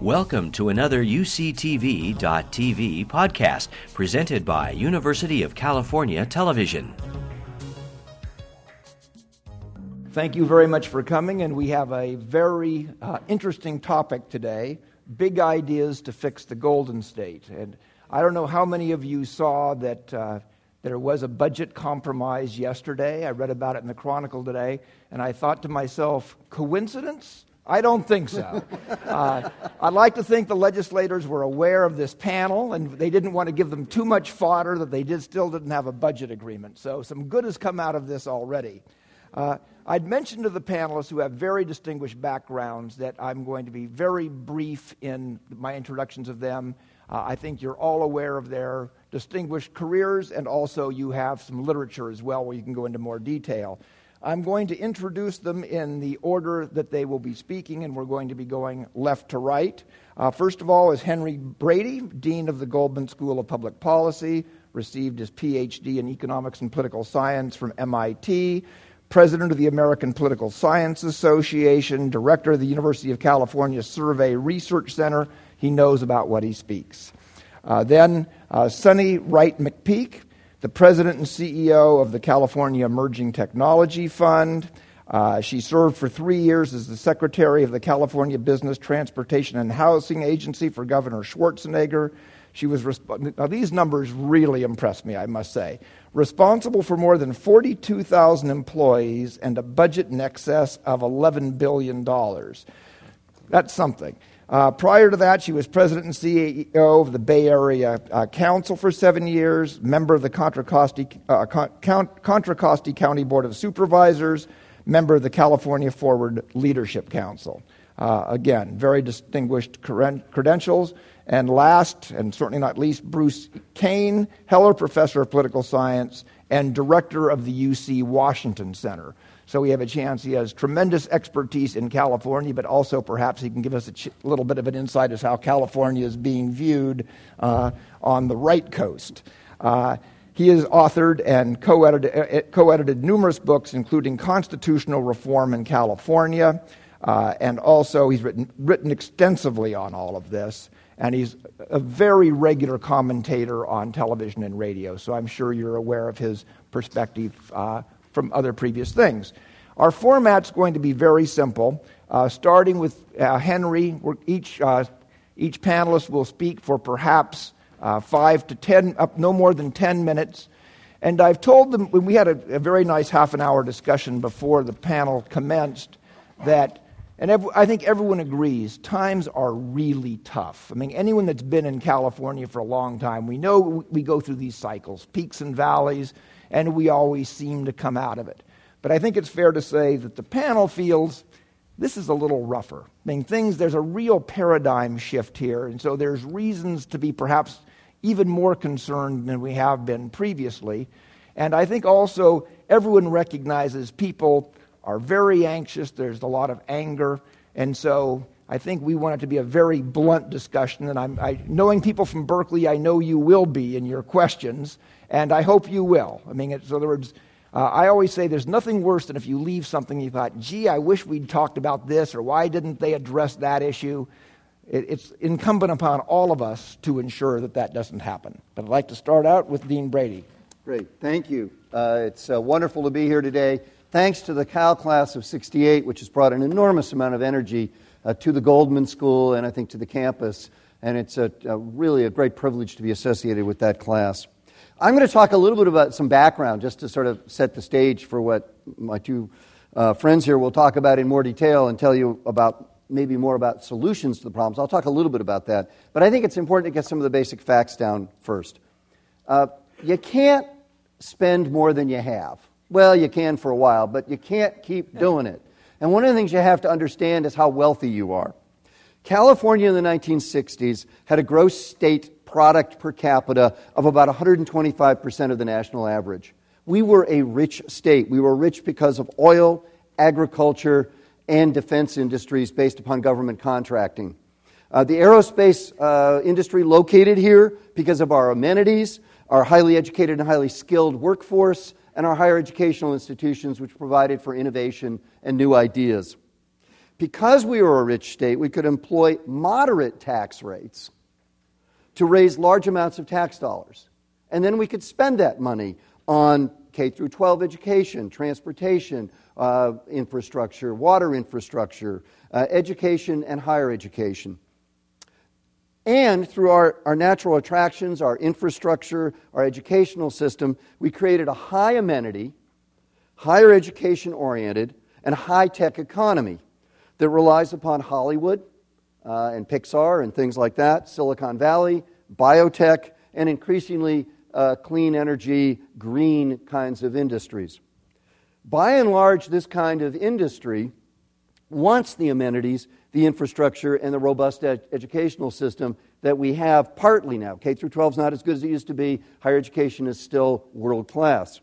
Welcome to another UCTV.tv podcast presented by University of California Television. Thank you very much for coming, and we have a very uh, interesting topic today big ideas to fix the Golden State. And I don't know how many of you saw that uh, there was a budget compromise yesterday. I read about it in the Chronicle today, and I thought to myself, coincidence? I don't think so. Uh, I'd like to think the legislators were aware of this panel and they didn't want to give them too much fodder that they did, still didn't have a budget agreement. So some good has come out of this already. Uh, I'd mentioned to the panelists who have very distinguished backgrounds that I'm going to be very brief in my introductions of them. Uh, I think you're all aware of their distinguished careers, and also you have some literature as well where you can go into more detail. I'm going to introduce them in the order that they will be speaking, and we're going to be going left to right. Uh, first of all is Henry Brady, Dean of the Goldman School of Public Policy, received his PhD in Economics and Political Science from MIT, President of the American Political Science Association, Director of the University of California Survey Research Center. He knows about what he speaks. Uh, then uh, Sunny Wright McPeak, the president and CEO of the California Emerging Technology Fund. Uh, she served for three years as the secretary of the California Business, Transportation, and Housing Agency for Governor Schwarzenegger. She was resp- now these numbers really impress me, I must say. Responsible for more than 42,000 employees and a budget in excess of 11 billion dollars. That's something. Uh, prior to that, she was president and CEO of the Bay Area uh, Council for seven years, member of the Contra Costa, uh, Contra Costa County Board of Supervisors, member of the California Forward Leadership Council. Uh, again, very distinguished credentials. And last, and certainly not least, Bruce Cain, Heller Professor of Political Science and Director of the UC Washington Center. So we have a chance. He has tremendous expertise in California, but also perhaps he can give us a ch- little bit of an insight as how California is being viewed uh, on the right coast. Uh, he has authored and co-edited, uh, co-edited, numerous books, including Constitutional Reform in California, uh, and also he's written, written extensively on all of this. And he's a very regular commentator on television and radio, so I'm sure you're aware of his perspective uh, from other previous things. Our format's going to be very simple, uh, starting with uh, Henry. Each, uh, each panelist will speak for perhaps uh, five to ten, up no more than ten minutes. And I've told them, when we had a, a very nice half an hour discussion before the panel commenced, that and I think everyone agrees times are really tough. I mean, anyone that's been in California for a long time, we know we go through these cycles, peaks and valleys and we always seem to come out of it. But I think it's fair to say that the panel feels this is a little rougher. I mean, things, there's a real paradigm shift here, and so there's reasons to be perhaps even more concerned than we have been previously. And I think also everyone recognizes people are very anxious, there's a lot of anger, and so I think we want it to be a very blunt discussion. And I'm, I, knowing people from Berkeley, I know you will be in your questions and I hope you will. I mean, in other words, uh, I always say there's nothing worse than if you leave something you thought, gee, I wish we'd talked about this, or why didn't they address that issue? It, it's incumbent upon all of us to ensure that that doesn't happen. But I'd like to start out with Dean Brady. Great, thank you. Uh, it's uh, wonderful to be here today. Thanks to the Cal class of 68, which has brought an enormous amount of energy uh, to the Goldman School and I think to the campus. And it's a, a really a great privilege to be associated with that class. I'm going to talk a little bit about some background just to sort of set the stage for what my two uh, friends here will talk about in more detail and tell you about maybe more about solutions to the problems. I'll talk a little bit about that. But I think it's important to get some of the basic facts down first. Uh, you can't spend more than you have. Well, you can for a while, but you can't keep doing it. And one of the things you have to understand is how wealthy you are. California in the 1960s had a gross state product per capita of about 125% of the national average. We were a rich state. We were rich because of oil, agriculture, and defense industries based upon government contracting. Uh, the aerospace uh, industry located here because of our amenities, our highly educated and highly skilled workforce, and our higher educational institutions, which provided for innovation and new ideas. Because we were a rich state, we could employ moderate tax rates to raise large amounts of tax dollars. And then we could spend that money on K through 12 education, transportation, uh, infrastructure, water infrastructure, uh, education, and higher education. And through our, our natural attractions, our infrastructure, our educational system, we created a high amenity, higher education oriented, and high tech economy that relies upon Hollywood uh, and Pixar and things like that, Silicon Valley, biotech, and increasingly uh, clean energy, green kinds of industries. By and large, this kind of industry wants the amenities, the infrastructure, and the robust ed- educational system that we have partly now. K through 12 is not as good as it used to be. Higher education is still world class.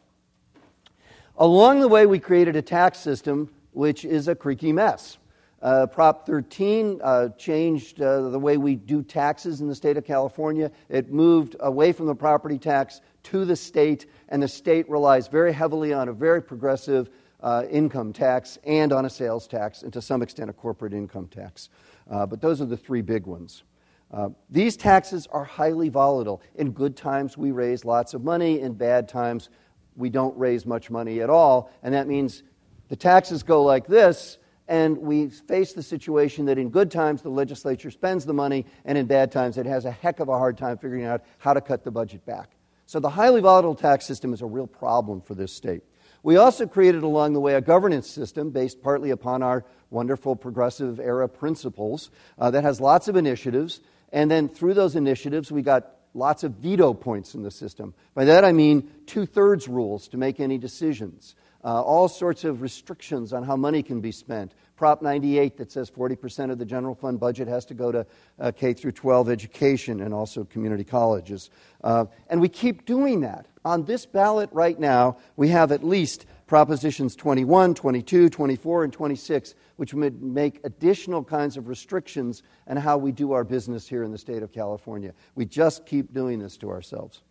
Along the way, we created a tax system which is a creaky mess. Uh, Prop 13 uh, changed uh, the way we do taxes in the state of California. It moved away from the property tax to the state, and the state relies very heavily on a very progressive uh, income tax and on a sales tax, and to some extent a corporate income tax. Uh, but those are the three big ones. Uh, these taxes are highly volatile. In good times, we raise lots of money. In bad times, we don't raise much money at all. And that means the taxes go like this, and we face the situation that in good times, the legislature spends the money, and in bad times, it has a heck of a hard time figuring out how to cut the budget back. So the highly volatile tax system is a real problem for this state. We also created along the way a governance system based partly upon our wonderful progressive era principles uh, that has lots of initiatives and then through those initiatives, we got lots of veto points in the system. By that I mean two thirds rules to make any decisions, uh, all sorts of restrictions on how money can be spent. Prop 98 that says 40% of the general fund budget has to go to uh, K through 12 education and also community colleges. Uh, and we keep doing that. On this ballot right now, we have at least Propositions 21, 22, 24, and 26, which would make additional kinds of restrictions on how we do our business here in the state of California. We just keep doing this to ourselves.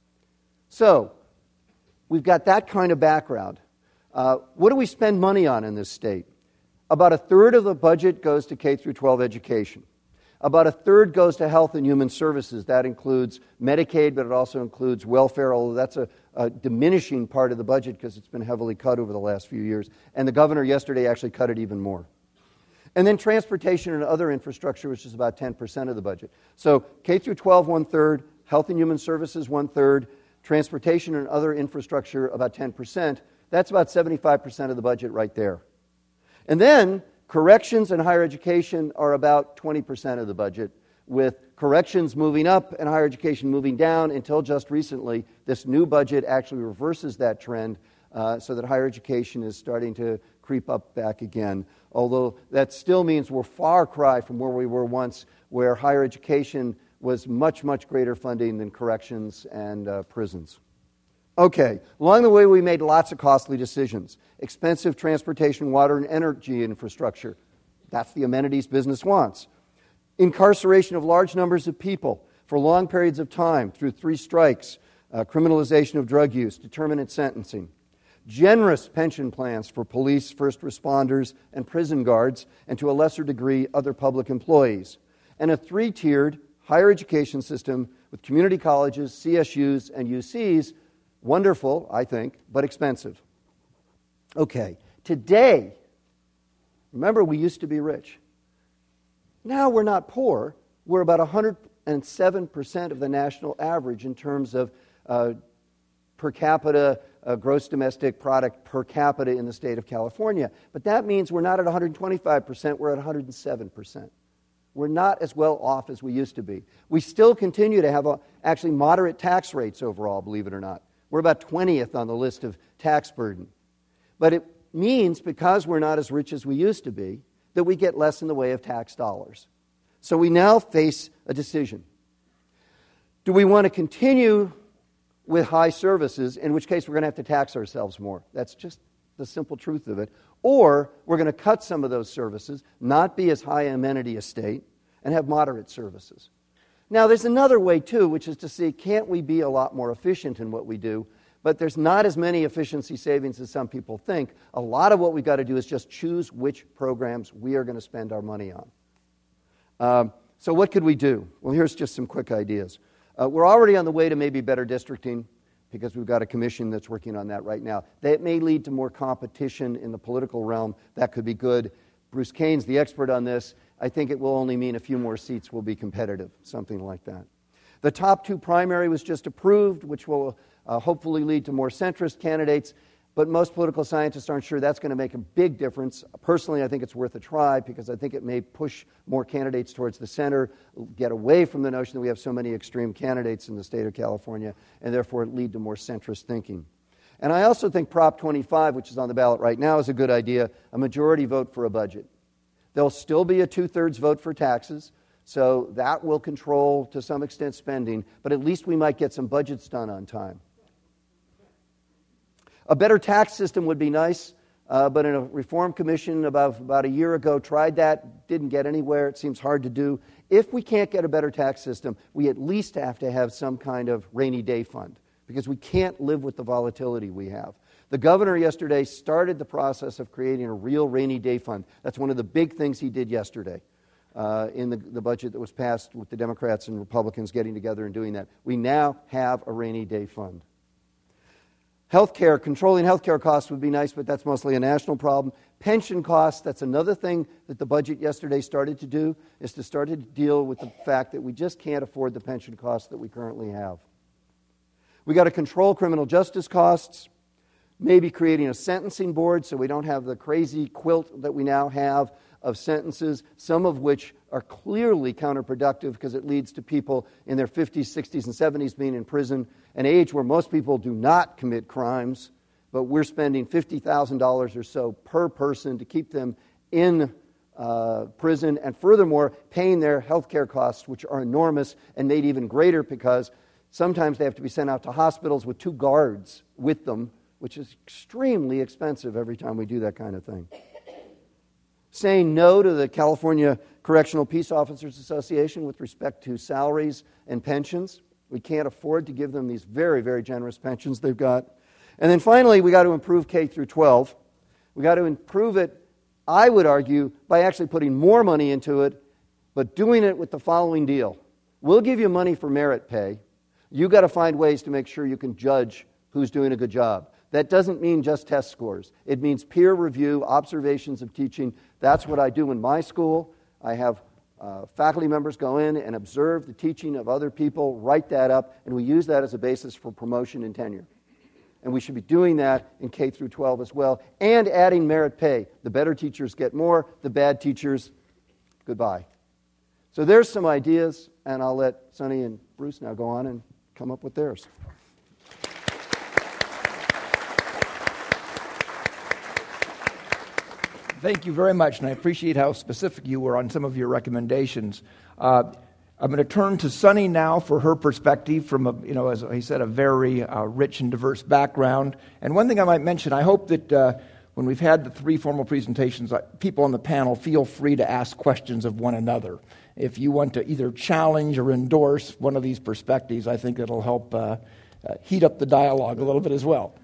So, we've got that kind of background. Uh, what do we spend money on in this state? About a third of the budget goes to K through 12 education. About a third goes to health and human services. That includes Medicaid, but it also includes welfare, although that's a, a diminishing part of the budget because it's been heavily cut over the last few years. And the governor yesterday actually cut it even more. And then transportation and other infrastructure, which is about 10% of the budget. So K through 12, one third, health and human services, one third, transportation and other infrastructure, about 10%. That's about 75% of the budget right there. And then corrections and higher education are about 20% of the budget, with corrections moving up and higher education moving down until just recently. This new budget actually reverses that trend uh, so that higher education is starting to creep up back again. Although that still means we're far cry from where we were once, where higher education was much, much greater funding than corrections and uh, prisons. Okay, along the way, we made lots of costly decisions expensive transportation, water, and energy infrastructure. That's the amenities business wants incarceration of large numbers of people for long periods of time through three strikes, uh, criminalization of drug use, determinate sentencing, generous pension plans for police, first responders, and prison guards, and to a lesser degree, other public employees, and a three tiered higher education system with community colleges, CSUs, and UCs. Wonderful, I think, but expensive. Okay, today, remember we used to be rich. Now we're not poor. We're about 107% of the national average in terms of uh, per capita uh, gross domestic product per capita in the state of California. But that means we're not at 125%, we're at 107%. We're not as well off as we used to be. We still continue to have a, actually moderate tax rates overall, believe it or not. We're about 20th on the list of tax burden. But it means because we're not as rich as we used to be, that we get less in the way of tax dollars. So we now face a decision. Do we want to continue with high services, in which case we're going to have to tax ourselves more? That's just the simple truth of it. Or we're going to cut some of those services, not be as high amenity a state, and have moderate services. Now, there's another way, too, which is to see can't we be a lot more efficient in what we do But there's not as many efficiency savings as some people think. A lot of what we've got to do is just choose which programs we are going to spend our money on. Um, so, what could we do? Well, here's just some quick ideas. Uh, we're already on the way to maybe better districting because we've got a commission that's working on that right now. That may lead to more competition in the political realm. That could be good. Bruce Cain's the expert on this. I think it will only mean a few more seats will be competitive, something like that. The top two primary was just approved, which will uh, hopefully lead to more centrist candidates but most political scientists aren't sure that's going to make a big difference. Personally, I think it's worth a try because I think it may push more candidates towards the center, get away from the notion that we have so many extreme candidates in the state of California, and therefore lead to more centrist thinking. And I also think Prop 25, which is on the ballot right now, is a good idea a majority vote for a budget. There'll still be a two thirds vote for taxes, so that will control to some extent spending, but at least we might get some budgets done on time. A better tax system would be nice, uh, but in a reform commission about, about a year ago tried that, didn't get anywhere. It seems hard to do. If we can't get a better tax system, we at least have to have some kind of rainy day fund because we can't live with the volatility we have. The governor yesterday started the process of creating a real rainy day fund. That's one of the big things he did yesterday. Uh, in the, the budget that was passed with the Democrats and Republicans getting together and doing that. We now have a rainy day fund. Healthcare, controlling healthcare costs would be nice, but that's mostly a national problem. Pension costs, that's another thing that the budget yesterday started to do, is to start to deal with the fact that we just can't afford the pension costs that we currently have. We got to control criminal justice costs, maybe creating a sentencing board so we don't have the crazy quilt that we now have of sentences, some of which are clearly counterproductive because it leads to people in their 50s, 60s, and 70s being in prison an age where most people do not commit crimes, but we're spending $50,000 or so per person to keep them in uh, prison, and furthermore, paying their health care costs, which are enormous and made even greater because sometimes they have to be sent out to hospitals with two guards with them, which is extremely expensive every time we do that kind of thing. Saying no to the California Correctional Peace Officers Association with respect to salaries and pensions. We can't afford to give them these very, very generous pensions they've got. And then finally, we got to improve K through 12. We got to improve it, I would argue, by actually putting more money into it, but doing it with the following deal. We'll give you money for merit pay. You got to find ways to make sure you can judge who's doing a good job. That doesn't mean just test scores. It means peer review, observations of teaching. That's what I do in my school. I have uh, faculty members go in and observe the teaching of other people, write that up, and we use that as a basis for promotion and tenure. And we should be doing that in K through 12 as well, and adding merit pay. The better teachers get more, the bad teachers, goodbye. So there's some ideas, and I'll let Sunny and Bruce now go on and come up with theirs. Thank you very much, and I appreciate how specific you were on some of your recommendations. Uh, I'm going to turn to Sunny now for her perspective from a, you know, as he said, a very uh, rich and diverse background. And one thing I might mention, I hope that uh, when we've had the three formal presentations, uh, people on the panel feel free to ask questions of one another. If you want to either challenge or endorse one of these perspectives, I think it'll help uh, uh, heat up the dialogue a little bit as well.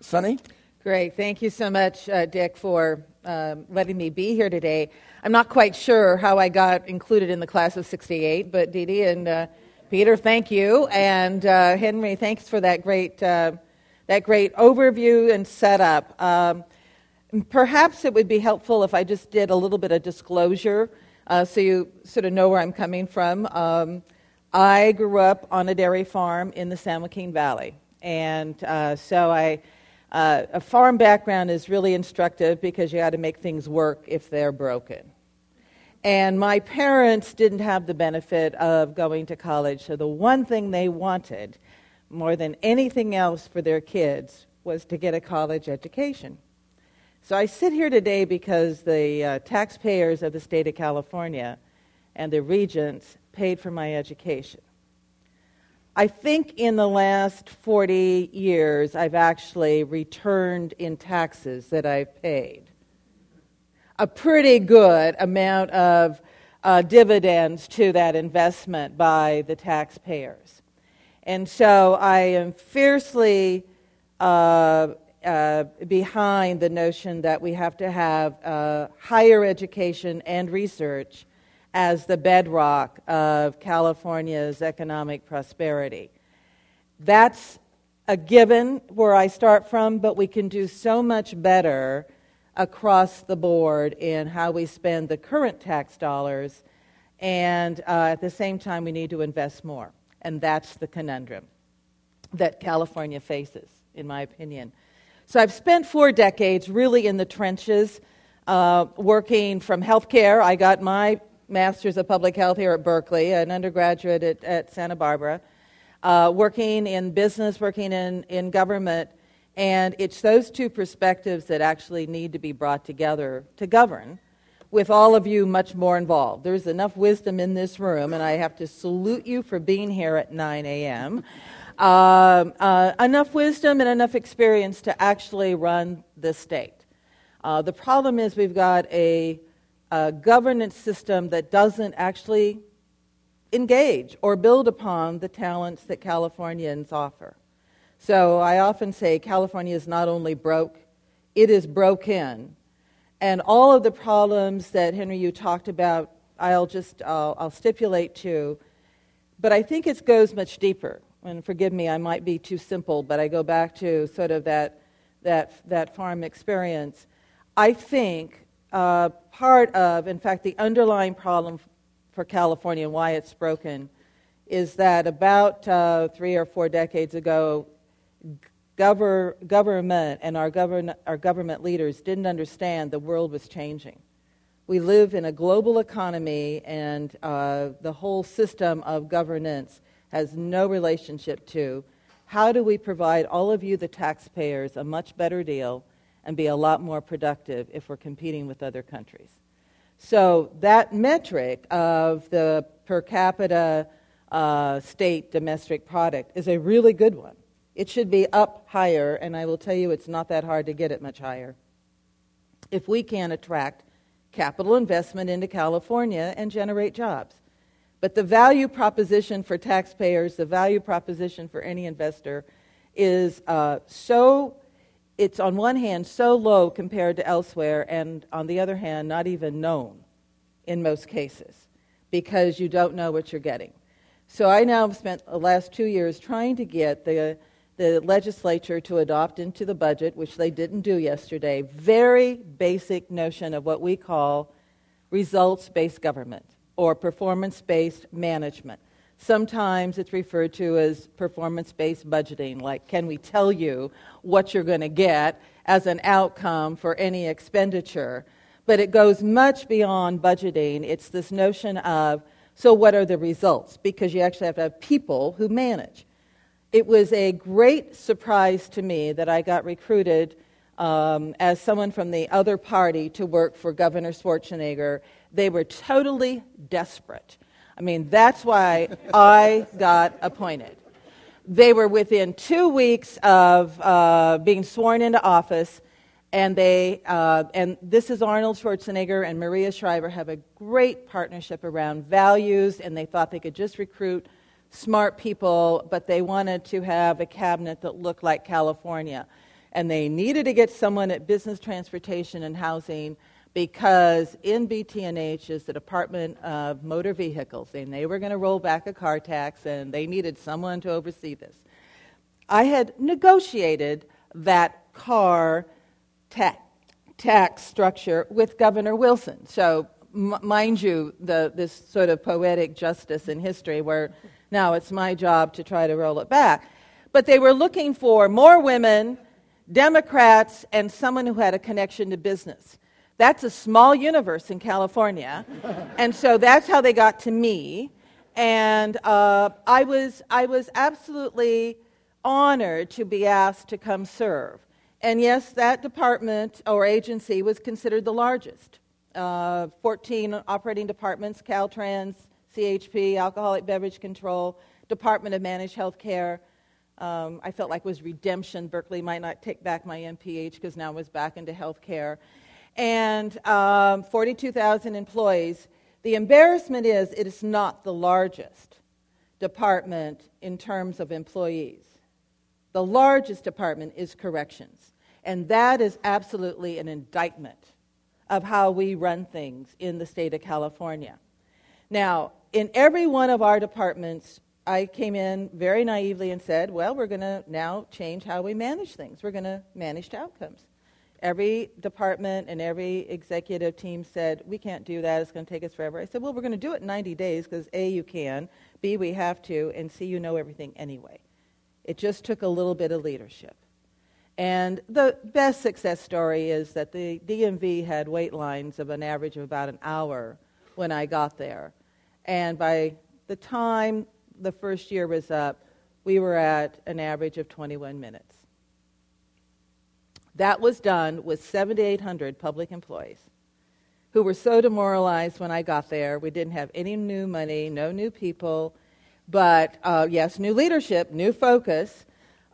Sunny? Great. Thank you so much, Dick, for um, letting me be here today. I'm not quite sure how I got included in the class of 68, but Dee Dee and uh, Peter, thank you. And uh, Henry, thanks for that great, uh, that great overview and setup. Um, perhaps it would be helpful if I just did a little bit of disclosure uh, so you sort of know where I'm coming from. Um, I grew up on a dairy farm in the San Joaquin Valley. And uh, so I uh, a farm background is really instructive because you got to make things work if they're broken. And my parents didn't have the benefit of going to college, so the one thing they wanted more than anything else for their kids was to get a college education. So I sit here today because the uh, taxpayers of the state of California and the regents paid for my education. I think in the last 40 years, I've actually returned in taxes that I've paid a pretty good amount of uh, dividends to that investment by the taxpayers. And so I am fiercely uh, uh, behind the notion that we have to have uh, higher education and research as the bedrock of California's economic prosperity. That's a given where I start from, but we can do so much better across the board in how we spend the current tax dollars, and uh, at the same time, we need to invest more. And that's the conundrum that California faces, in my opinion. So I've spent four decades really in the trenches, uh, working from healthcare. I got my master's of public health here at Berkeley, an undergraduate at, at Santa Barbara, uh, working in business, working in, in government. And it's those two perspectives that actually need to be brought together to govern, with all of you much more involved. There's enough wisdom in this room, and I have to salute you for being here at 9 a.m. Uh, uh, enough wisdom and enough experience to actually run the state. Uh, the problem is we've got a a governance system that doesn't actually engage or build upon the talents that Californians offer. So I often say California is not only broke, it is broken. And all of the problems that Henry, you talked about, I'll just I'll, I'll stipulate to, But I think it goes much deeper. And forgive me, I might be too simple, but I go back to sort of that, that, that farm experience. I think uh, part of, in fact, the underlying problem for California and why it's broken is that about uh, three or four decades ago, gover- government and our, govern- our government leaders didn't understand the world was changing. We live in a global economy, and uh, the whole system of governance has no relationship to how do we provide all of you, the taxpayers, a much better deal and be a lot more productive if we're competing with other countries. So that metric of the per capita uh, state domestic product is a really good one. It should be up higher, and I will tell you it's not that hard to get it much higher. If we can attract capital investment into California and generate jobs. But the value proposition for taxpayers, the value proposition for any investor, is uh, so it's on one hand so low compared to elsewhere, and on the other hand, not even known in most cases because you don't know what you're getting. So I now have spent the last two years trying to get the, the legislature to adopt into the budget, which they didn't do yesterday, very basic notion of what we call results based government or performance based management. Sometimes it's referred to as performance based budgeting, like, can we tell you what you're going to get as an outcome for any expenditure? But it goes much beyond budgeting. It's this notion of, so what are the results? Because you actually have to have people who manage. It was a great surprise to me that I got recruited um, as someone from the other party to work for Governor Schwarzenegger. They were totally desperate I mean, that's why I got appointed. They were within two weeks of uh, being sworn into office, and they uh, and this is Arnold Schwarzenegger and Maria Shriver have a great partnership around values, and they thought they could just recruit smart people, but they wanted to have a cabinet that looked like California, and they needed to get someone at business transportation and housing because in is the Department of Motor Vehicles, and they were going to roll back a car tax, and they needed someone to oversee this. I had negotiated that car ta- tax structure with Governor Wilson. So, m- mind you, the, this sort of poetic justice in history where now it's my job to try to roll it back. But they were looking for more women, Democrats, and someone who had a connection to business. That's a small universe in California. and so that's how they got to me. And uh, I, was, I was absolutely honored to be asked to come serve. And yes, that department or agency was considered the largest. Uh, 14 operating departments Caltrans, CHP, Alcoholic Beverage Control, Department of Managed Health Care. Um, I felt like was redemption. Berkeley might not take back my MPH because now I was back into health care and um, 42,000 employees. The embarrassment is it is not the largest department in terms of employees. The largest department is corrections. And that is absolutely an indictment of how we run things in the state of California. Now, in every one of our departments, I came in very naively and said, well, we're going to now change how we manage things. We're going to manage outcomes. Every department and every executive team said, we can't do that. It's going to take us forever. I said, well, we're going to do it in 90 days because A, you can, B, we have to, and C, you know everything anyway. It just took a little bit of leadership. And the best success story is that the DMV had wait lines of an average of about an hour when I got there. And by the time the first year was up, we were at an average of 21 minutes. That was done with 7,800 public employees who were so demoralized when I got there. We didn't have any new money, no new people, but uh, yes, new leadership, new focus.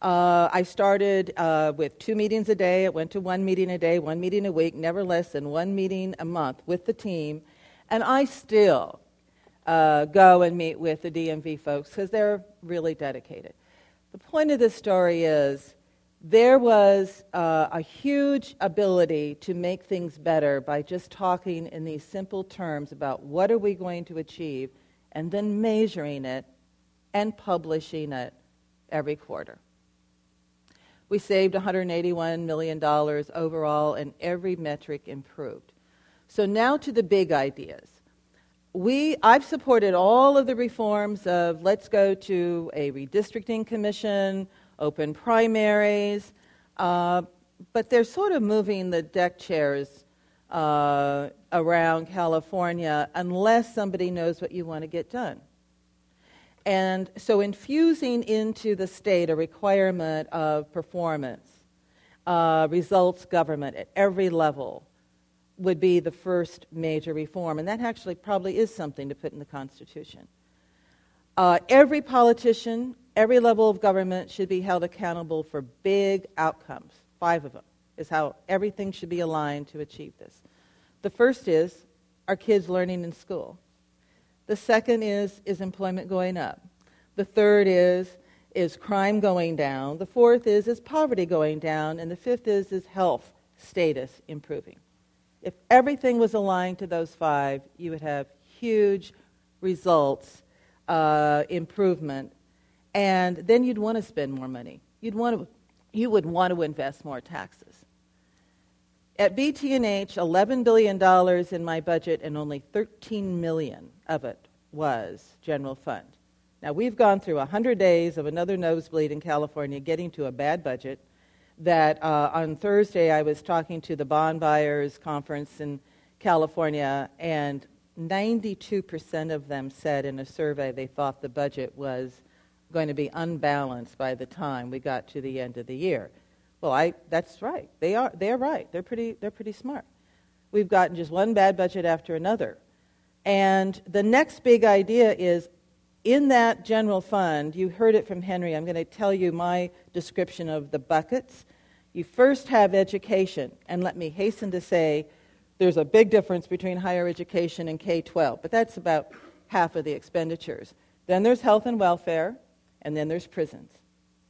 Uh, I started uh, with two meetings a day. It went to one meeting a day, one meeting a week, never less than one meeting a month with the team. And I still uh, go and meet with the DMV folks because they're really dedicated. The point of this story is there was uh, a huge ability to make things better by just talking in these simple terms about what are we going to achieve and then measuring it and publishing it every quarter. We saved $181 million overall, and every metric improved. So, now to the big ideas we, I've supported all of the reforms of let's go to a redistricting commission, open primaries, uh, but they're sort of moving the deck chairs uh, around California unless somebody knows what you want to get done. And so infusing into the state a requirement of performance, uh, results government at every level, would be the first major reform, and that actually probably is something to put in the Constitution. Uh, every politician, every level of government should be held accountable for big outcomes. Five of them is how everything should be aligned to achieve this. The first is are kids learning in school? The second is is employment going up? The third is is crime going down? The fourth is is poverty going down? And the fifth is is health status improving? If everything was aligned to those five, you would have huge results, uh, improvement, and then you'd want to spend more money. You'd want to, you would want to invest more taxes. At BT&H, $11 billion in my budget, and only 13 million of it was general fund. Now, we've gone through 100 days of another nosebleed in California, getting to a bad budget that uh, on Thursday I was talking to the bond buyers conference in California, and 92% of them said in a survey they thought the budget was going to be unbalanced by the time we got to the end of the year. Well, I, that's right. They are, they're right. They're pretty, they're pretty smart. We've gotten just one bad budget after another. And the next big idea is in that general fund, you heard it from Henry. I'm going to tell you my description of the buckets. You first have education, and let me hasten to say there's a big difference between higher education and K 12, but that's about half of the expenditures. Then there's health and welfare, and then there's prisons.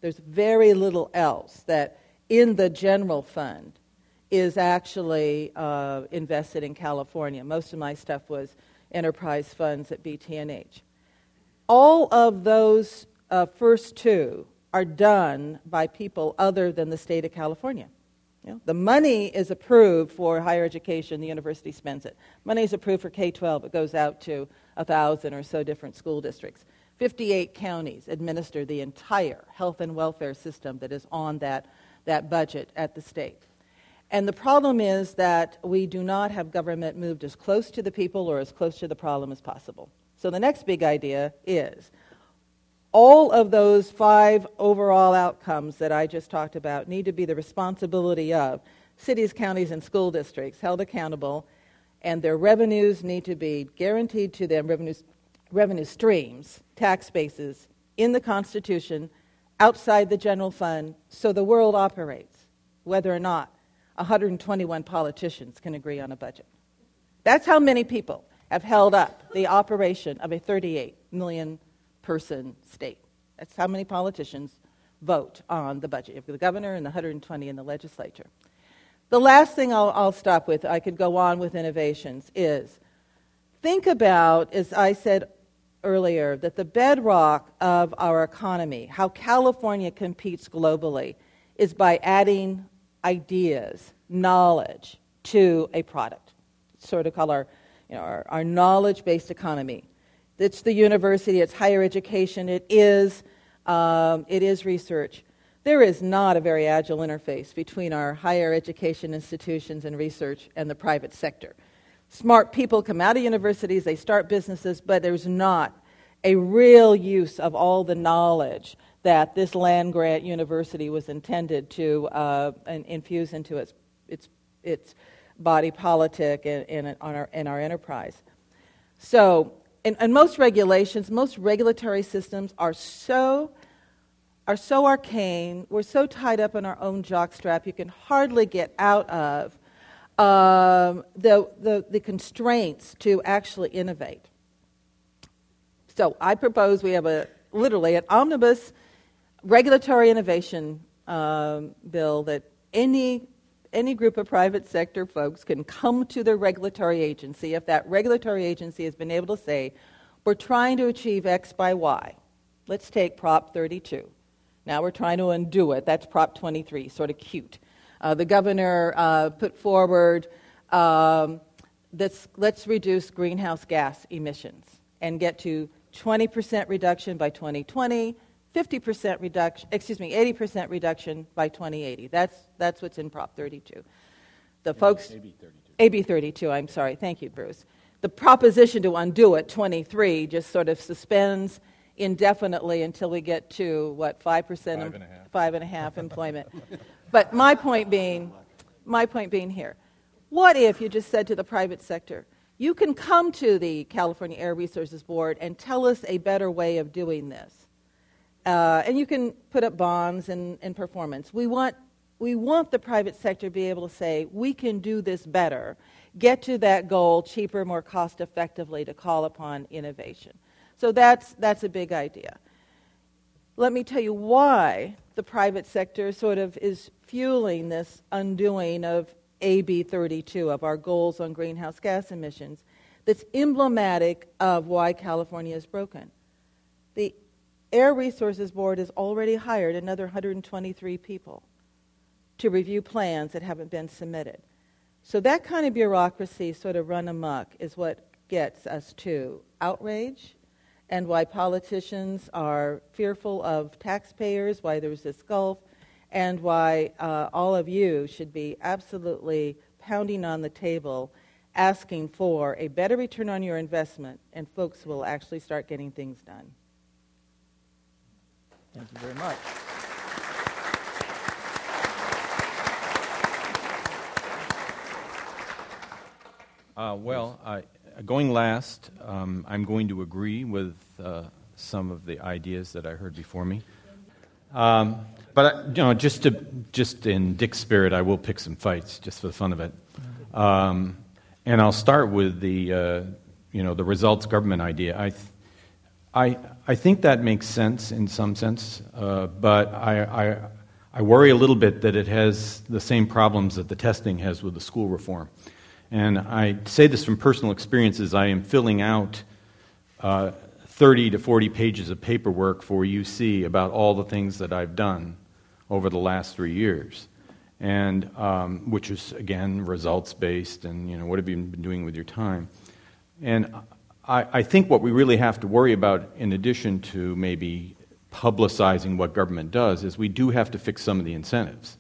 There's very little else that in the general fund is actually uh, invested in California. Most of my stuff was enterprise funds at BT&H all of those uh, first two are done by people other than the state of California. You know, the money is approved for higher education, the university spends it. Money is approved for K 12, it goes out to a thousand or so different school districts. 58 counties administer the entire health and welfare system that is on that, that budget at the state. And the problem is that we do not have government moved as close to the people or as close to the problem as possible. So the next big idea is all of those five overall outcomes that I just talked about need to be the responsibility of cities, counties, and school districts held accountable, and their revenues need to be guaranteed to them, revenue, revenue streams, tax bases, in the Constitution, outside the general fund, so the world operates, whether or not 121 politicians can agree on a budget. That's how many people have held up the operation of a 38 million person state. That's how many politicians vote on the budget. Have the governor and the 120 in the legislature. The last thing I'll, I'll stop with, I could go on with innovations, is think about, as I said earlier, that the bedrock of our economy, how California competes globally, is by adding ideas, knowledge to a product. sort of called our, you know, our, our knowledge based economy. It's the university, it's higher education, it is, um, it is research. There is not a very agile interface between our higher education institutions and research and the private sector. Smart people come out of universities, they start businesses, but there's not a real use of all the knowledge that this land grant university was intended to uh, infuse into its, its, its body politic in, in, our, our enterprise. So, and, and most regulations, most regulatory systems are so are so arcane, we're so tied up in our own jockstrap, you can hardly get out of um, the, the, the constraints to actually innovate. So I propose we have a literally an omnibus regulatory innovation um, bill that any any group of private sector folks can come to their regulatory agency if that regulatory agency has been able to say, we're trying to achieve X by Y. Let's take Prop 32. Now we're trying to undo it. That's Prop 23, sort of cute. Uh, the governor uh, put forward um, let's, let's reduce greenhouse gas emissions and get to 20% reduction by 2020, 50% reduction, excuse me, 80% reduction by 2080. That's, that's what's in Prop 32. The folks, AB 32. AB 32, I'm sorry. Thank you, Bruce. The proposition to undo it, 23, just sort of suspends indefinitely until we get to what 5% five and a half employment but my point being my point being here what if you just said to the private sector you can come to the california air resources board and tell us a better way of doing this. Uh, and you can put up bonds and, and performance. We want we want the private sector to be able to say we can do this better get to that goal cheaper more cost effectively to call upon innovation. So that's, that's a big idea. Let me tell you why the private sector sort of is fueling this undoing of AB 32, of our goals on greenhouse gas emissions, that's emblematic of why California is broken. The Air Resources Board has already hired another 123 people to review plans that haven't been submitted. So that kind of bureaucracy sort of run amok is what gets us to outrage and why politicians are fearful of taxpayers, why there's this gulf, and why uh, all of you should be absolutely pounding on the table asking for a better return on your investment, and folks will actually start getting things done. Thank you very much. Uh, well, I, going last, um, I'm going to agree with uh, some of the ideas that I heard before me. Um, but you know, just to just in Dick's spirit, I will pick some fights just for the fun of it. Um, and I'll start with the uh, you know the results government idea. I, th- I I think that makes sense in some sense, uh, but I, I I worry a little bit that it has the same problems that the testing has with the school reform. And I say this from personal experiences. I am filling out uh, 30 to 40 pages of paperwork for UC about all the things that I've done over the last three years. And um, which is again results based, and you know what have you been doing with your time? And I, I think what we really have to worry about, in addition to maybe publicizing what government does, is we do have to fix some of the incentives.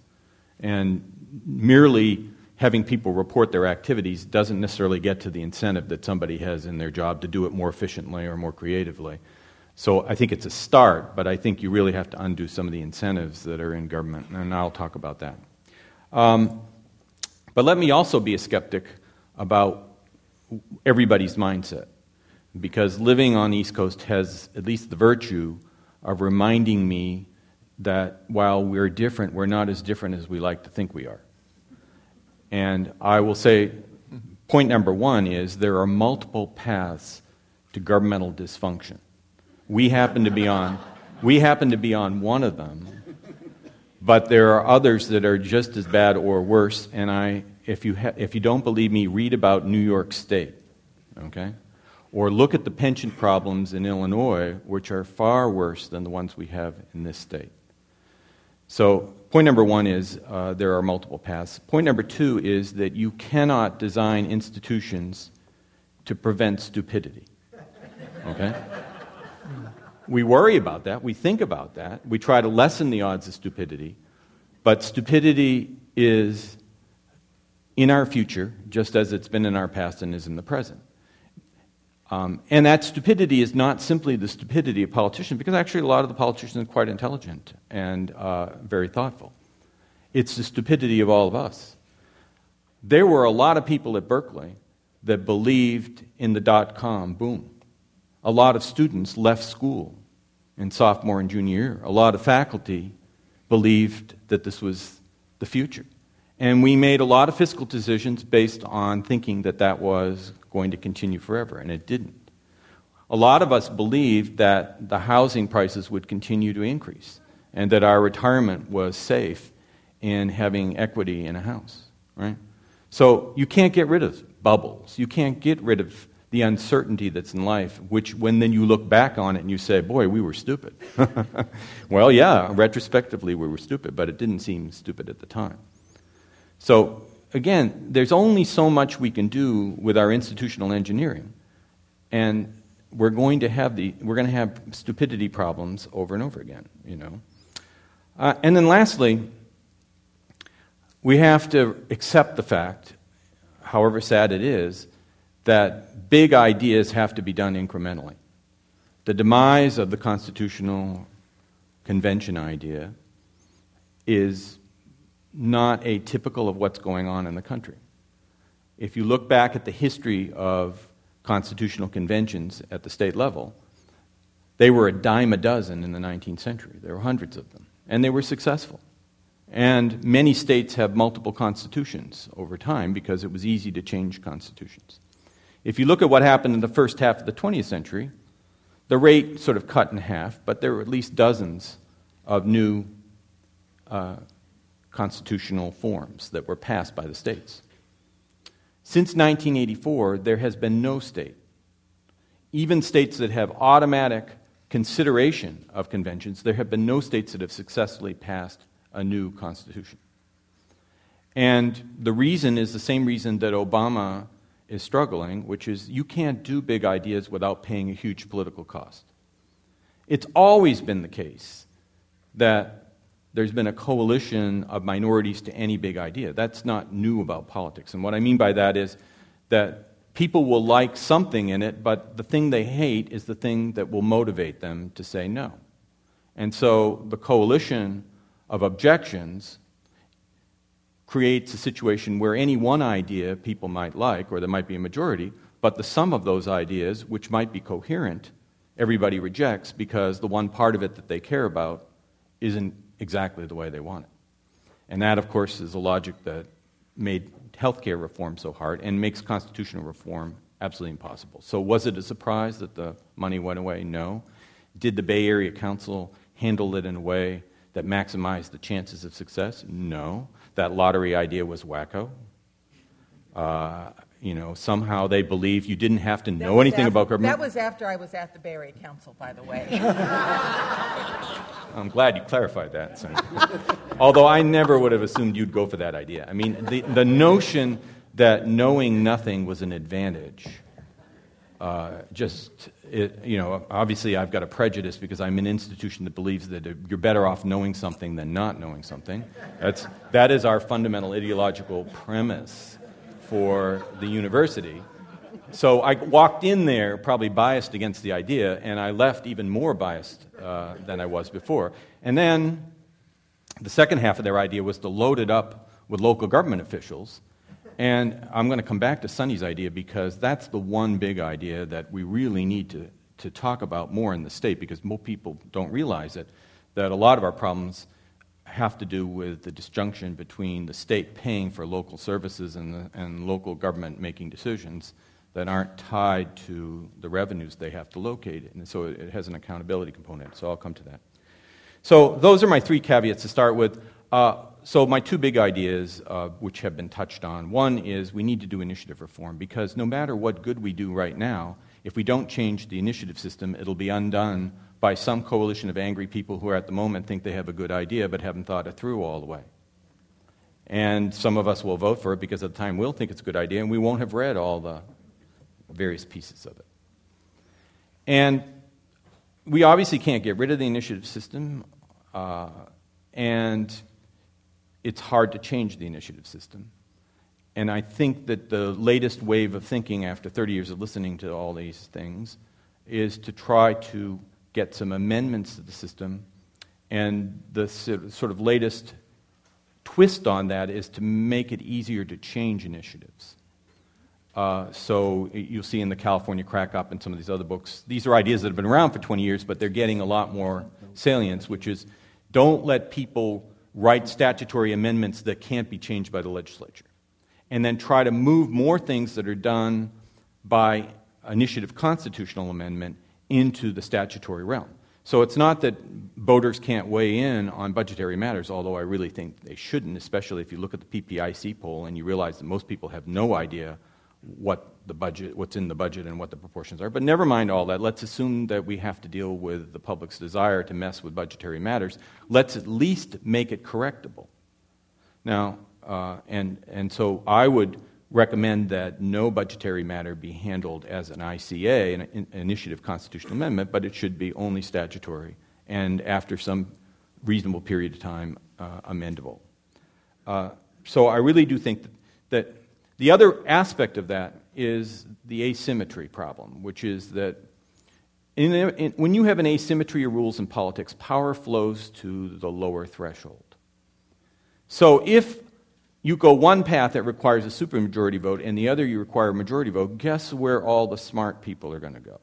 And merely having people report their activities doesn't necessarily get to the incentive that somebody has in their job to do it more efficiently or more creatively. So I think it's a start, but I think you really have to undo some of the incentives that are in government, and I'll talk about that. Um, but let me also be a skeptic about everybody's mindset, because living on the East Coast has at least the virtue of reminding me that while we're different, we're not as different as we like to think we are. And I will say, point number one is there are multiple paths to governmental dysfunction. We happen to be on, we happen to be on one of them, But there are others that are just as bad or worse. And I, if, you ha- if you don't believe me, read about New York State, okay? Or look at the pension problems in Illinois, which are far worse than the ones we have in this state. So, point number one is uh, there are multiple paths. Point number two is that you cannot design institutions to prevent stupidity. Okay? We worry about that. We think about that. We try to lessen the odds of stupidity. But stupidity is in our future, just as it's been in our past and is in the present. Um, and that stupidity is not simply the stupidity of politicians, because actually a lot of the politicians are quite intelligent and uh, very thoughtful. It's the stupidity of all of us. There were a lot of people at Berkeley that believed in the dot com boom. A lot of students left school in sophomore and junior year. A lot of faculty believed that this was the future. And we made a lot of fiscal decisions based on thinking that that was going to continue forever, and it didn't. A lot of us believed that the housing prices would continue to increase and that our retirement was safe in having equity in a house, right? So you can't get rid of bubbles. You can't get rid of the uncertainty that's in life, which when then you look back on it and you say, boy, we were stupid. well, yeah, retrospectively we were stupid, but it didn't seem stupid at the time. So, again, there's only so much we can do with our institutional engineering. And we're going to have, the, we're going to have stupidity problems over and over again, you know. Uh, and then lastly, we have to accept the fact, however sad it is, that big ideas have to be done incrementally. The demise of the Constitutional Convention idea is not atypical of what's going on in the country. If you look back at the history of constitutional conventions at the state level, they were a dime a dozen in the 19th century. There were hundreds of them, and they were successful. And many states have multiple constitutions over time because it was easy to change constitutions. If you look at what happened in the first half of the 20th century, the rate sort of cut in half, but there were at least dozens of new uh, constitutional forms that were passed by the states. Since 1984, there has been no state, even states that have automatic consideration of conventions, there have been no states that have successfully passed a new constitution. And the reason is the same reason that Obama is struggling, which is you can't do big ideas without paying a huge political cost. It's always been the case that there's been a coalition of minorities to any big idea. That's not new about politics. And what I mean by that is that people will like something in it, but the thing they hate is the thing that will motivate them to say no. And so the coalition of objections creates a situation where any one idea people might like, or there might be a majority, but the sum of those ideas, which might be coherent, everybody rejects because the one part of it that they care about isn't exactly the way they want it. And that, of course, is the logic that made healthcare reform so hard and makes constitutional reform absolutely impossible. So, was it a surprise that the money went away? No. Did the Bay Area Council handle it in a way that maximized the chances of success? No that lottery idea was wacko. Uh, you know, somehow they believe you didn't have to know anything after, about government. That was after I was at the Bay Area Council, by the way. I'm glad you clarified that. So. Although I never would have assumed you'd go for that idea. I mean, the, the notion that knowing nothing was an advantage uh, just, it, you know, obviously I've got a prejudice because I'm an institution that believes that you're better off knowing something than not knowing something. That's, that is our fundamental ideological premise for the university. So I walked in there probably biased against the idea, and I left even more biased uh, than I was before. And then the second half of their idea was to load it up with local government officials and I'm going to come back to Sunny's idea because that's the one big idea that we really need to, to talk about more in the state because most people don't realize it, that a lot of our problems have to do with the disjunction between the state paying for local services and, the, and local government making decisions that aren't tied to the revenues they have to locate. And so it has an accountability component. So I'll come to that. So, those are my three caveats to start with. Uh, so, my two big ideas, uh, which have been touched on one is we need to do initiative reform because no matter what good we do right now, if we don't change the initiative system, it'll be undone by some coalition of angry people who are at the moment think they have a good idea but haven't thought it through all the way. And some of us will vote for it because at the time we'll think it's a good idea and we won't have read all the various pieces of it. And we obviously can't get rid of the initiative system, uh, and it's hard to change the initiative system. And I think that the latest wave of thinking after 30 years of listening to all these things is to try to get some amendments to the system. And the sort of latest twist on that is to make it easier to change initiatives. Uh, so you'll see in the California Crack Up and some of these other books, these are ideas that have been around for 20 years, but they're getting a lot more salience, which is don't let people write statutory amendments that can't be changed by the legislature. And then try to move more things that are done by initiative constitutional amendment into the statutory realm. So it's not that voters can't weigh in on budgetary matters, although I really think they shouldn't, especially if you look at the PPIC poll and you realize that most people have no idea what the budget, what's in the budget and what the proportions are. But never mind all that. Let's assume that we have to deal with the public's desire to mess with budgetary matters. Let's at least make it correctable. Now, uh, and, and so I would recommend that no budgetary matter be handled as an ICA, an, initiative constitutional amendment, but it should be only statutory and after some reasonable period of time uh, amendable. Uh, so I really do think that, that the other aspect of that is the asymmetry problem, which is that in, in, when you have an asymmetry of rules in politics, power flows to the lower threshold. So if you go one path that requires a supermajority vote and the other you require a majority vote, guess where all the smart people are going to go?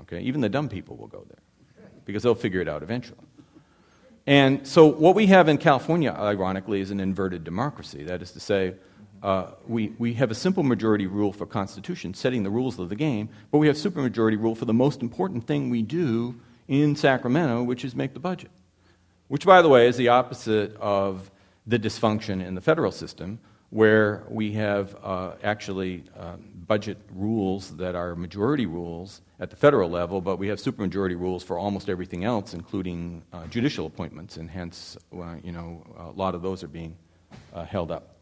Okay, even the dumb people will go there because they'll figure it out eventually. And so, what we have in California, ironically, is an inverted democracy. That is to say, uh, we, we have a simple majority rule for Constitution, setting the rules of the game, but we have supermajority rule for the most important thing we do in Sacramento, which is make the budget. Which, by the way, is the opposite of the dysfunction in the federal system, where we have uh, actually uh, budget rules that are majority rules at the federal level, but we have supermajority rules for almost everything else, including uh, judicial appointments, and hence, uh, you know, a lot of those are being uh, held up.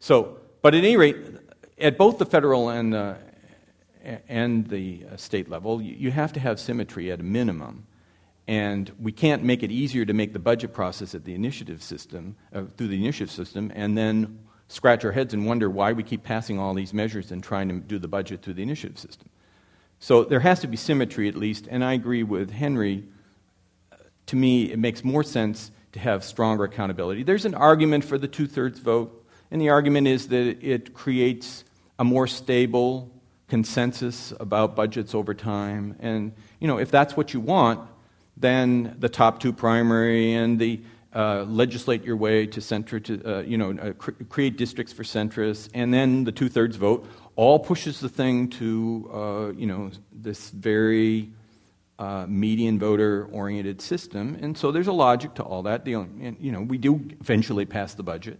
So, but at any rate, at both the federal and, uh, and the state level, you have to have symmetry at a minimum. And we can't make it easier to make the budget process at the initiative system, uh, through the initiative system, and then scratch our heads and wonder why we keep passing all these measures and trying to do the budget through the initiative system. So there has to be symmetry at least, and I agree with Henry. To me, it makes more sense to have stronger accountability. There's an argument for the two thirds vote. And the argument is that it creates a more stable consensus about budgets over time. And, you know, if that's what you want, then the top two primary and the uh, legislate your way to center to, uh, you know, uh, cr- create districts for centrists, and then the two thirds vote all pushes the thing to, uh, you know, this very uh, median voter oriented system. And so there's a logic to all that. The, and, you know, we do eventually pass the budget.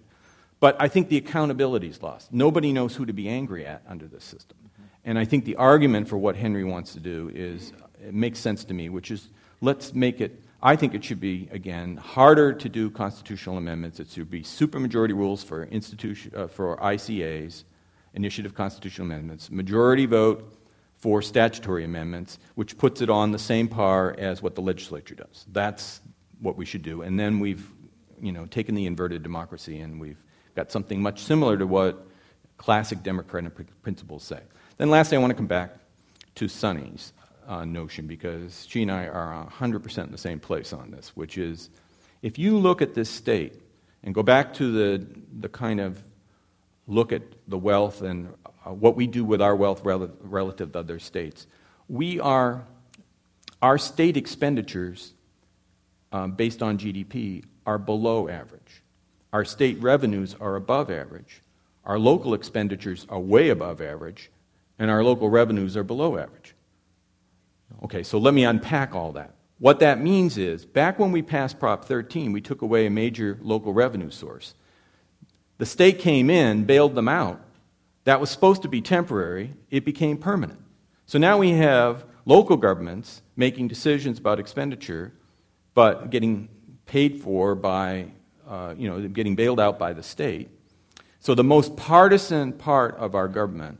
But I think the accountability is lost. Nobody knows who to be angry at under this system. And I think the argument for what Henry wants to do is, it makes sense to me, which is let's make it, I think it should be, again, harder to do constitutional amendments. It should be supermajority rules for, institution, uh, for ICAs, initiative constitutional amendments, majority vote for statutory amendments, which puts it on the same par as what the legislature does. That's what we should do. And then we've you know, taken the inverted democracy and we've got something much similar to what classic democratic principles say. Then, lastly, I want to come back to Sunny's uh, notion because she and I are 100% in the same place on this, which is if you look at this state and go back to the, the kind of look at the wealth and uh, what we do with our wealth rel- relative to other states, we are, our state expenditures um, based on GDP are below average. Our state revenues are above average. Our local expenditures are way above average. And our local revenues are below average. Okay, so let me unpack all that. What that means is, back when we passed Prop 13, we took away a major local revenue source. The state came in, bailed them out. That was supposed to be temporary, it became permanent. So now we have local governments making decisions about expenditure, but getting paid for by, uh, you know, getting bailed out by the state. So the most partisan part of our government,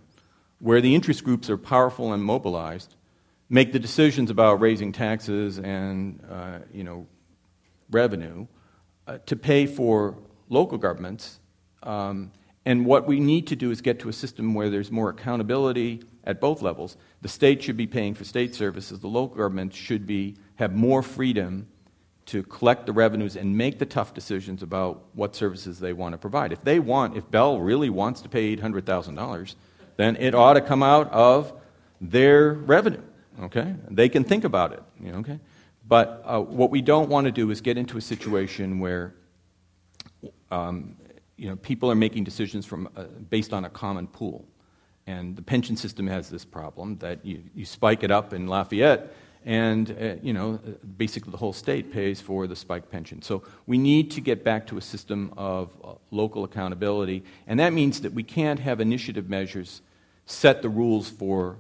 where the interest groups are powerful and mobilized, make the decisions about raising taxes and, uh, you know, revenue uh, to pay for local governments. Um, and what we need to do is get to a system where there's more accountability at both levels. The state should be paying for state services. The local government should be, have more freedom to collect the revenues and make the tough decisions about what services they want to provide. If they want, if Bell really wants to pay $800,000, then it ought to come out of their revenue. Okay? They can think about it. You know, okay? But uh, what we don't want to do is get into a situation where um, you know, people are making decisions from, uh, based on a common pool. And the pension system has this problem that you, you spike it up in Lafayette, and uh, you know, basically the whole state pays for the spike pension. So we need to get back to a system of uh, local accountability, and that means that we can't have initiative measures set the rules for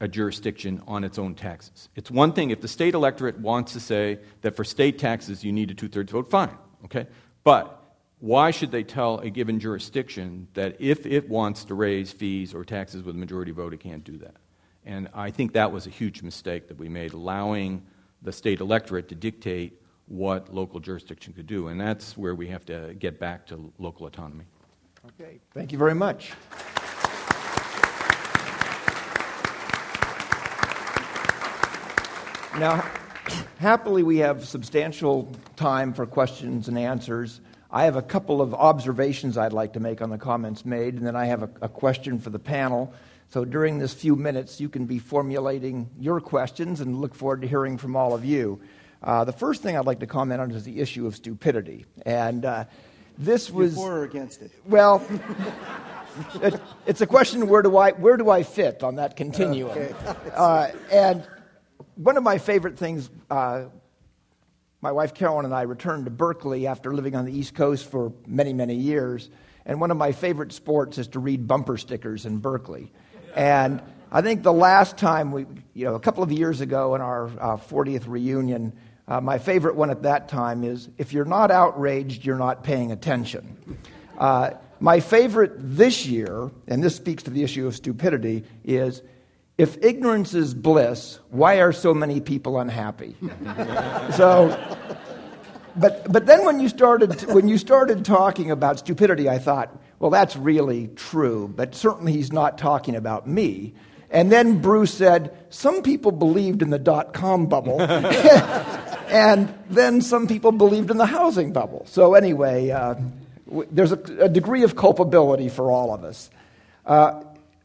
a jurisdiction on its own taxes. It's one thing if the state electorate wants to say that for state taxes you need a two thirds vote, fine, okay? But why should they tell a given jurisdiction that if it wants to raise fees or taxes with a majority vote, it can't do that? And I think that was a huge mistake that we made, allowing the state electorate to dictate what local jurisdiction could do. And that's where we have to get back to local autonomy. Okay, thank you very much. Now, happily, we have substantial time for questions and answers. I have a couple of observations I'd like to make on the comments made, and then I have a, a, question for the panel. So during this few minutes, you can be formulating your questions and look forward to hearing from all of you. Uh, the first thing I'd like to comment on is the issue of stupidity. And uh, this was. for or against it? Well. it, it's a question where do I where do I fit on that continuum? Okay. uh, and one of my favorite things uh, my wife Carolyn and I returned to Berkeley after living on the East Coast for many, many years. And one of my favorite sports is to read bumper stickers in Berkeley. And I think the last time we, you know, a couple of years ago in our uh, 40th reunion, uh, my favorite one at that time is if you're not outraged, you're not paying attention. Uh, my favorite this year, and this speaks to the issue of stupidity, is if ignorance is bliss, why are so many people unhappy? so, but, but then when you, started, when you started talking about stupidity, I thought, well, that's really true, but certainly he's not talking about me. And then Bruce said, some people believed in the dot com bubble, and then some people believed in the housing bubble. So, anyway, uh, there's a, a, degree of culpability for all of us. Uh,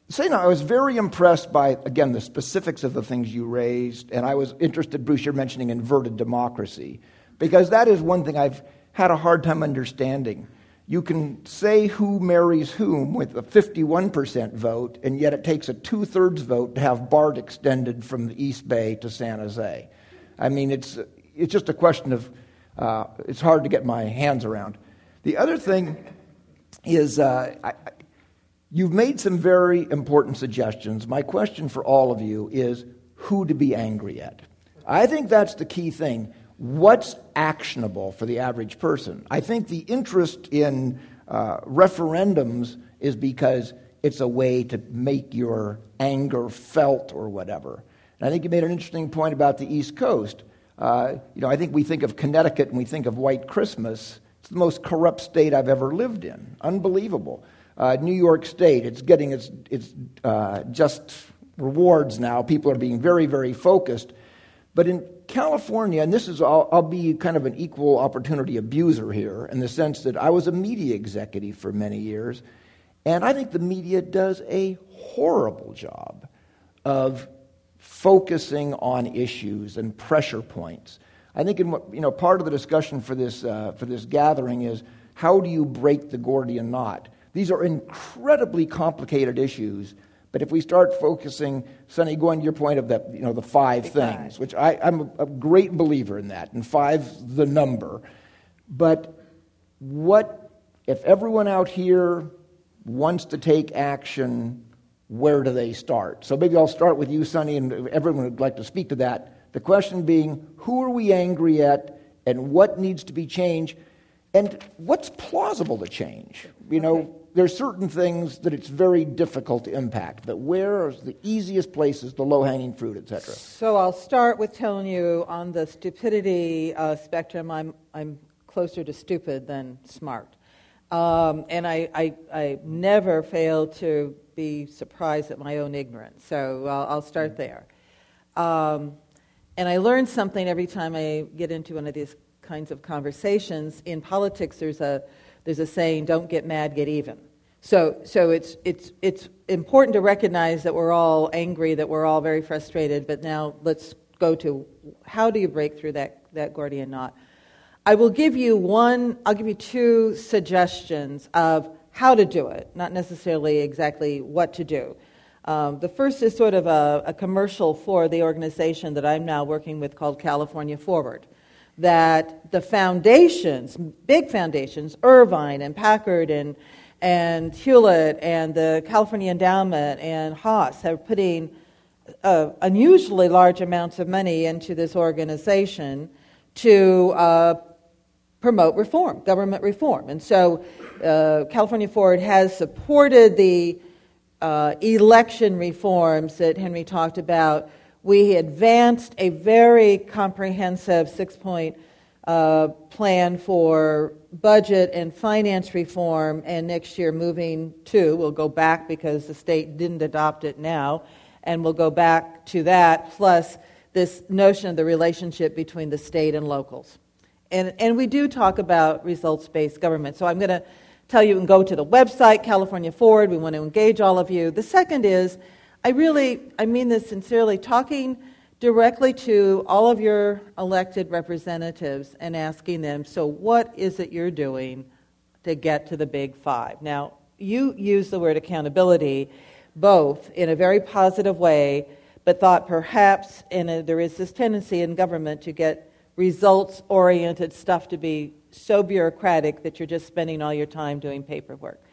Saying I was very impressed by, again, the specifics of the things you raised, and I was interested, Bruce, you're mentioning inverted democracy, because that is one thing I've had a hard time understanding. You can say who marries whom with a 51% vote, and yet it takes a two thirds vote to have BART extended from the East Bay to San Jose. I mean, it's, it's just a question of, uh, it's hard to get my hands around. The other thing is, uh, I, You've made some very important suggestions. My question for all of you is who to be angry at. I think that's the key thing. What's actionable for the average person? I think the interest in uh, referendums is because it's a way to make your anger felt or whatever. And I think you made an interesting point about the East Coast. Uh, you know, I think we think of Connecticut and we think of White Christmas. It's the most corrupt state I've ever lived in. Unbelievable. Uh, New York State, it's getting its, its uh, just rewards now. People are being very, very focused. But in California, and this is, I'll, I'll, be kind of an equal opportunity abuser here in the sense that I was a media executive for many years, and I think the media does a horrible job of focusing on issues and pressure points. I think in what, you know, part of the discussion for this, uh, for this gathering is how do you break the Gordian knot? These are incredibly complicated issues, But if we start focusing, Sunny, going to your point of that, you know, the five things, which I, I'm a, a great believer in that, and five's the number. But what if everyone out here wants to take action? Where do they start? So maybe I'll start with you, Sunny, and everyone would like to speak to that. The question being, who are we angry at, and what needs to be changed, and what's plausible to change? You know, okay. there's certain things that it's very difficult to impact, but where are the easiest places, the low-hanging fruit, etc. So I'll start with telling you on the stupidity uh, spectrum, I'm I'm closer to stupid than smart. Um, and I, I, I, never fail to be surprised at my own ignorance. So I'll, I'll start there. Um, and I learn something every time I get into one of these kinds of conversations. In politics, there's a, there's a saying, don't get mad, get even. So, so it's, it's, it's important to recognize that we're all angry, that we're all very frustrated, but now let's go to how do you break through that, that Gordian knot? I will give you one, I'll give you two suggestions of how to do it, not necessarily exactly what to do. Um, the first is sort of a, a, commercial for the organization that I'm now working with called California Forward. That the foundations, big foundations, Irvine and Packard and, and Hewlett and the California Endowment and Haas, are putting uh, unusually large amounts of money into this organization to uh, promote reform, government reform. And so uh, California Forward has supported the uh, election reforms that Henry talked about. We advanced a very comprehensive six point uh, plan for budget and finance reform, and next year moving to, we'll go back because the state didn't adopt it now, and we'll go back to that, plus this notion of the relationship between the state and locals. And, and we do talk about results based government. So I'm going to tell you and go to the website, California Forward. We want to engage all of you. The second is, I really, I mean this sincerely, talking directly to all of your elected representatives and asking them, so what is it you're doing to get to the big five? Now, you use the word accountability both in a very positive way, but thought perhaps a, there is this tendency in government to get results oriented stuff to be so bureaucratic that you're just spending all your time doing paperwork.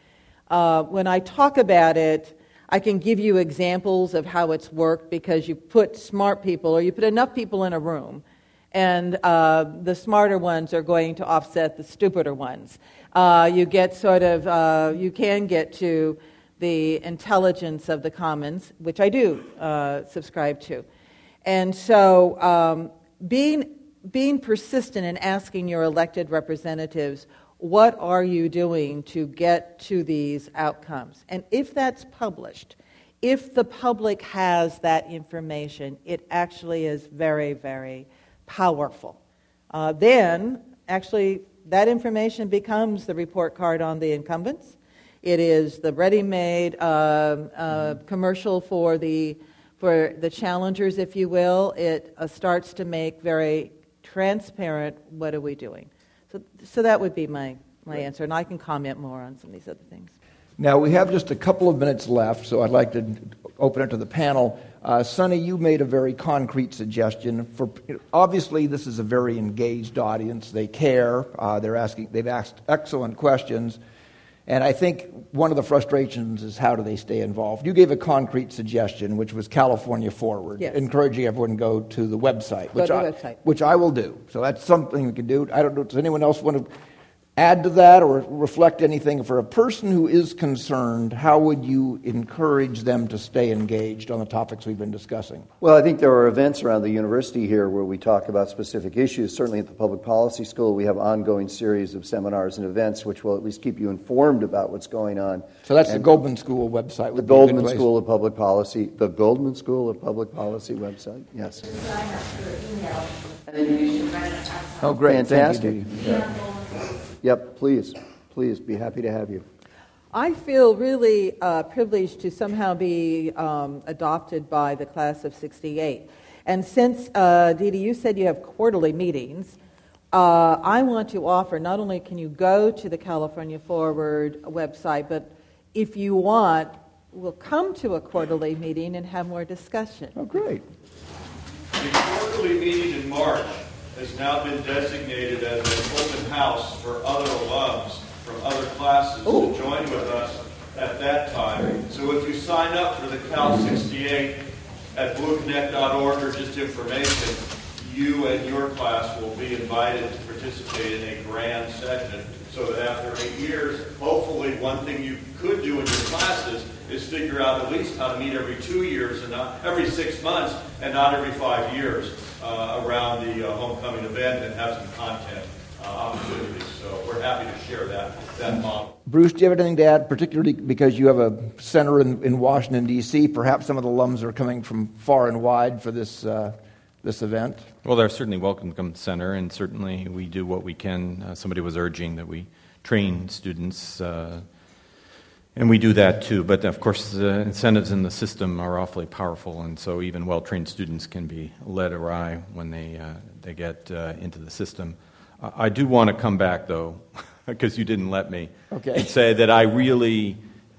Uh, when I talk about it, I can give you examples of how it's worked because you put smart people or you put enough people in a room, and uh, the smarter ones are going to offset the stupider ones. Uh, you get sort of, uh, you can get to the intelligence of the commons, which I do uh, subscribe to. And so um, being being persistent in asking your elected representatives, what are you doing to get to these outcomes? And if that's published, if the public has that information, it actually is very, very powerful. Uh, then, actually, that information becomes the report card on the incumbents. It is the ready made uh, uh, commercial for the, for the challengers, if you will. It uh, starts to make very transparent, what are we doing? So, so that would be my, my answer, and I can comment more on some of these other things. Now, we have just a couple of minutes left, so I'd like to open it to the panel. Uh, Sunny, you made a very concrete suggestion. For obviously, this is a very engaged audience. They care. Uh, they're asking. They've asked excellent questions. And I think one of the frustrations is how do they stay involved? You gave a concrete suggestion, which was California Forward, yes. encouraging everyone to go to the website, which, I, website. which I will do. So that's something we can do. I don't know, does anyone else want to add to that or reflect anything? For a person who is concerned how would you encourage them to stay engaged on the topics we've been discussing? Well i think there are events around the university here where we talk about specific issues. Certainly at the public policy school we have ongoing series of seminars and events which will at least keep you informed about what's going on. So that's and the goldman school website the goldman school of public policy the goldman school of public policy website yes. Oh great. Fantastic Yep, please. Please, be happy to have you. I feel really uh, privileged to somehow be um, adopted by the class of 68. And since, uh, Dee Dee, you said you have quarterly meetings, uh, I want to offer not only can you go to the California Forward website, but if you want, we'll come to a quarterly meeting and have more discussion. Oh, great. The quarterly meeting in March has now been designated as an open house for other alums from other classes Ooh. to join with us at that time. So if you sign up for the Cal 68 at blueconnect.org or just information, you and your class will be invited to participate in a grand session so that after eight years, hopefully one thing you could do in your classes is figure out at least how to meet every two years and not every six months and not every five years uh, around the uh, homecoming event and have some content uh, opportunities. So we're happy to share that, that model. Bruce, do you have anything to add, particularly because you have a center in, in Washington, D.C.? Perhaps some of the alums are coming from far and wide for this, uh, this event? Well, they're certainly welcome to come to center, and certainly we do what we can. Uh, somebody was urging that we train students uh, and we do that too, but of course, the incentives in the system are awfully powerful, and so even well trained students can be led awry when they, uh, they get uh, into the system. I do want to come back, though, because you didn't let me, okay. and say that I really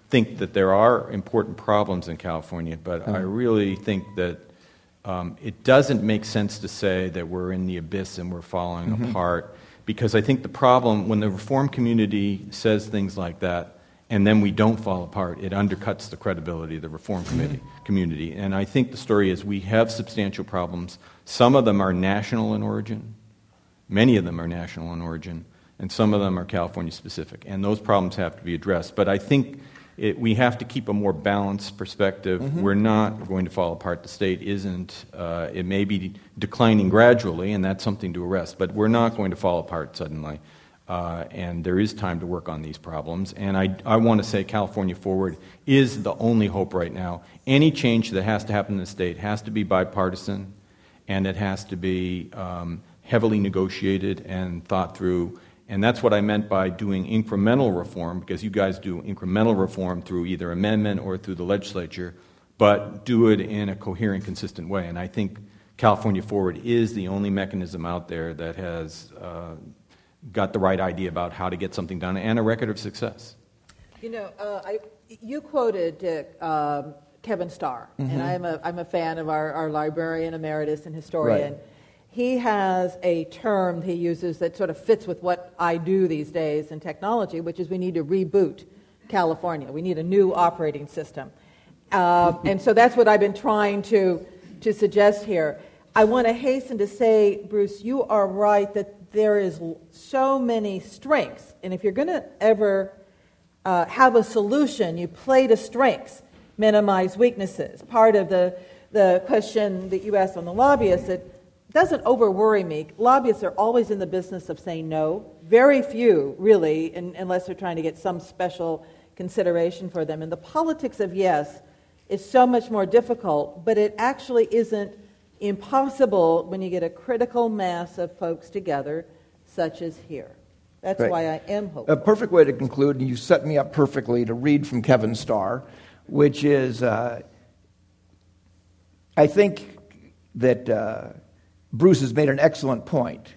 think that there are important problems in California, but I uh-huh. really think that um, it doesn't make sense to say that we're in the abyss and we're falling mm-hmm. apart, because I think the problem, when the reform community says things like that, and then we don't fall apart, it undercuts the credibility of the reform committee, community. And I think the story is we have substantial problems. Some of them are national in origin, many of them are national in origin, and some of them are California specific. And those problems have to be addressed. But I think it, we have to keep a more balanced perspective. Mm-hmm. We're not going to fall apart. The state isn't. Uh, it may be declining gradually, and that's something to arrest, but we're not going to fall apart suddenly. Uh, and there is time to work on these problems. And I, I want to say California Forward is the only hope right now. Any change that has to happen in the state has to be bipartisan, and it has to be um, heavily negotiated and thought through. And that's what I meant by doing incremental reform, because you guys do incremental reform through either amendment or through the legislature, but do it in a coherent, consistent way. And I think California Forward is the only mechanism out there that has. Uh, got the right idea about how to get something done and a record of success. You know, uh, I, you quoted uh, Kevin Starr, mm-hmm. and I'm a, I'm a fan of our, our librarian emeritus and historian. Right. He has a term he uses that sort of fits with what I do these days in technology, which is we need to reboot California. We need a new operating system. Uh, and so that's what I've been trying to, to suggest here. I want to hasten to say, Bruce, you are right that there is so many strengths. And if you're going to ever uh, have a solution, you play to strengths, minimize weaknesses. Part of the, the question that you asked on the lobbyists, it doesn't over worry me. Lobbyists are always in the business of saying no. Very few, really, in, unless they're trying to get some special consideration for them. And the politics of yes is so much more difficult, but it actually isn't impossible when you get a critical mass of folks together, such as here. That's right. why I am hopeful. A perfect way to conclude, and you set me up perfectly to read from Kevin Starr, which is uh, I think that uh, Bruce has made an excellent point.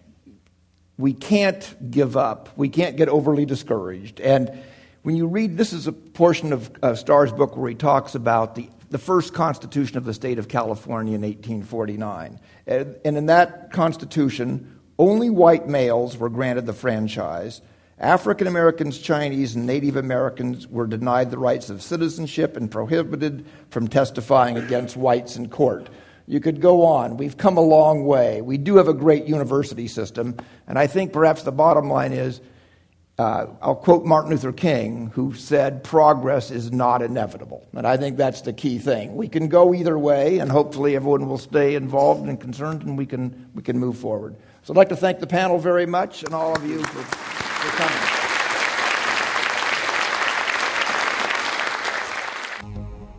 We can't give up, we can't get overly discouraged. And when you read, this is a portion of uh, Starr's book where he talks about the the first Constitution of the state of California in 1849. And in that Constitution, only white males were granted the franchise. African Americans, Chinese, and Native Americans were denied the rights of citizenship and prohibited from testifying against whites in court. You could go on. We've come a long way. We do have a great university system, and I think perhaps the bottom line is uh, I'll quote Martin Luther King, who said, Progress is not inevitable. And I think that's the key thing. We can go either way, and hopefully everyone will stay involved and concerned, and we can, we can move forward. So I'd like to thank the panel very much and all of you for, for coming.